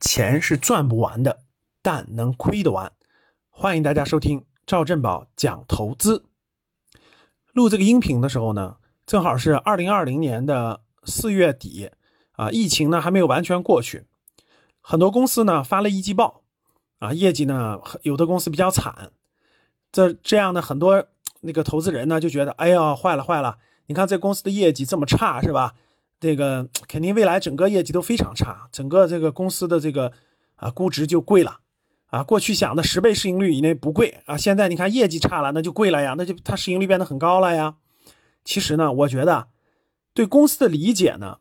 钱是赚不完的，但能亏得完。欢迎大家收听赵振宝讲投资。录这个音频的时候呢，正好是二零二零年的四月底啊，疫情呢还没有完全过去，很多公司呢发了一季报啊，业绩呢有的公司比较惨，这这样的很多那个投资人呢就觉得，哎呀，坏了坏了，你看这公司的业绩这么差，是吧？这个肯定未来整个业绩都非常差，整个这个公司的这个啊估值就贵了啊。过去想的十倍市盈率以内不贵啊，现在你看业绩差了，那就贵了呀，那就它市盈率变得很高了呀。其实呢，我觉得对公司的理解呢，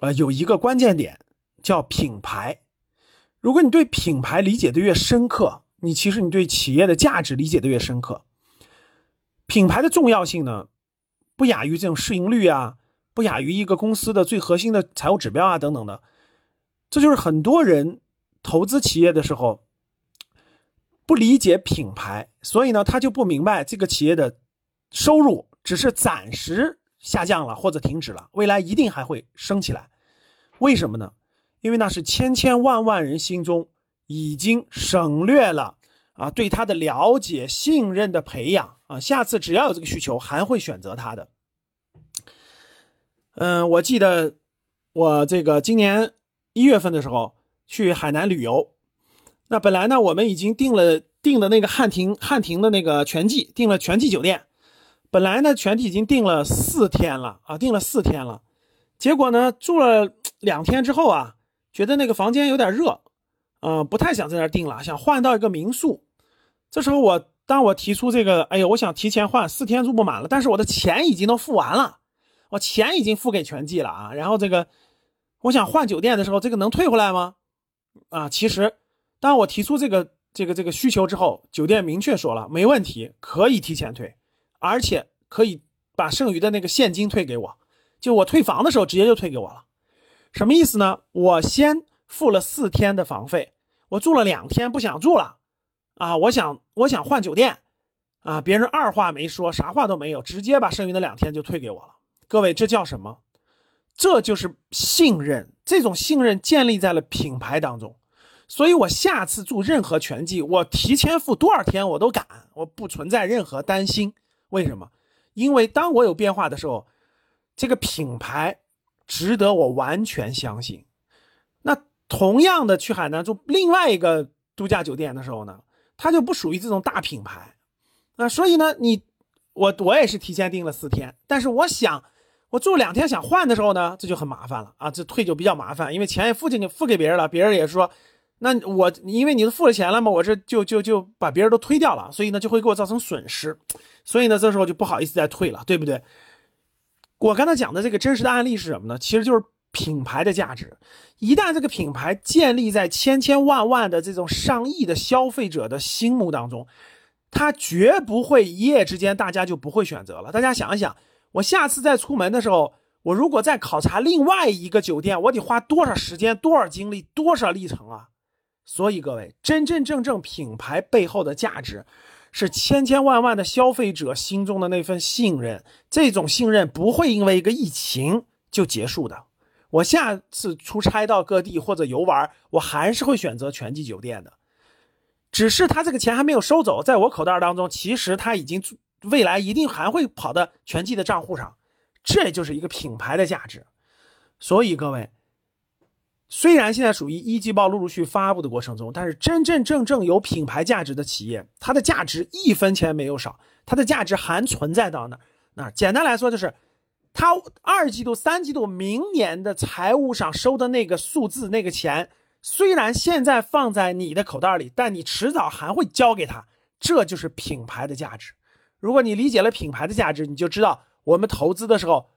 呃，有一个关键点叫品牌。如果你对品牌理解的越深刻，你其实你对企业的价值理解的越深刻。品牌的重要性呢，不亚于这种市盈率啊。不亚于一个公司的最核心的财务指标啊，等等的，这就是很多人投资企业的时候不理解品牌，所以呢，他就不明白这个企业的收入只是暂时下降了或者停止了，未来一定还会升起来。为什么呢？因为那是千千万万人心中已经省略了啊，对他的了解、信任的培养啊，下次只要有这个需求，还会选择他的。嗯，我记得我这个今年一月份的时候去海南旅游，那本来呢我们已经订了订的那个汉庭汉庭的那个全季，订了全季酒店，本来呢全季已经订了四天了啊，订了四天了，结果呢住了两天之后啊，觉得那个房间有点热，嗯，不太想在那儿订了，想换到一个民宿。这时候我当我提出这个，哎呀，我想提前换，四天住不满了，但是我的钱已经都付完了。我钱已经付给全季了啊，然后这个我想换酒店的时候，这个能退回来吗？啊，其实当我提出这个这个这个需求之后，酒店明确说了没问题，可以提前退，而且可以把剩余的那个现金退给我，就我退房的时候直接就退给我了。什么意思呢？我先付了四天的房费，我住了两天不想住了啊，我想我想换酒店啊，别人二话没说，啥话都没有，直接把剩余的两天就退给我了。各位，这叫什么？这就是信任。这种信任建立在了品牌当中，所以我下次住任何全季，我提前付多少天我都敢，我不存在任何担心。为什么？因为当我有变化的时候，这个品牌值得我完全相信。那同样的，去海南住另外一个度假酒店的时候呢，它就不属于这种大品牌。啊，所以呢，你我我也是提前订了四天，但是我想。我住两天想换的时候呢，这就很麻烦了啊！这退就比较麻烦，因为钱也付进去，付给别人了，别人也说，那我因为你都付了钱了嘛，我这就就就把别人都推掉了，所以呢就会给我造成损失，所以呢这时候就不好意思再退了，对不对？我刚才讲的这个真实的案例是什么呢？其实就是品牌的价值，一旦这个品牌建立在千千万万的这种上亿的消费者的心目当中，它绝不会一夜之间大家就不会选择了。大家想一想。我下次再出门的时候，我如果再考察另外一个酒店，我得花多少时间、多少精力、多少历程啊！所以各位，真真正正品牌背后的价值，是千千万万的消费者心中的那份信任。这种信任不会因为一个疫情就结束的。我下次出差到各地或者游玩，我还是会选择全季酒店的。只是他这个钱还没有收走，在我口袋当中，其实他已经。未来一定还会跑到全季的账户上，这就是一个品牌的价值。所以各位，虽然现在属于一季报陆陆续发布的过程中，但是真真正正有品牌价值的企业，它的价值一分钱没有少，它的价值还存在到那那简单来说，就是它二季度、三季度、明年的财务上收的那个数字、那个钱，虽然现在放在你的口袋里，但你迟早还会交给他，这就是品牌的价值。如果你理解了品牌的价值，你就知道我们投资的时候，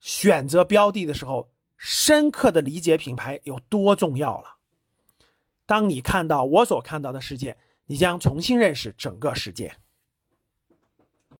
选择标的的时候，深刻的理解品牌有多重要了。当你看到我所看到的世界，你将重新认识整个世界。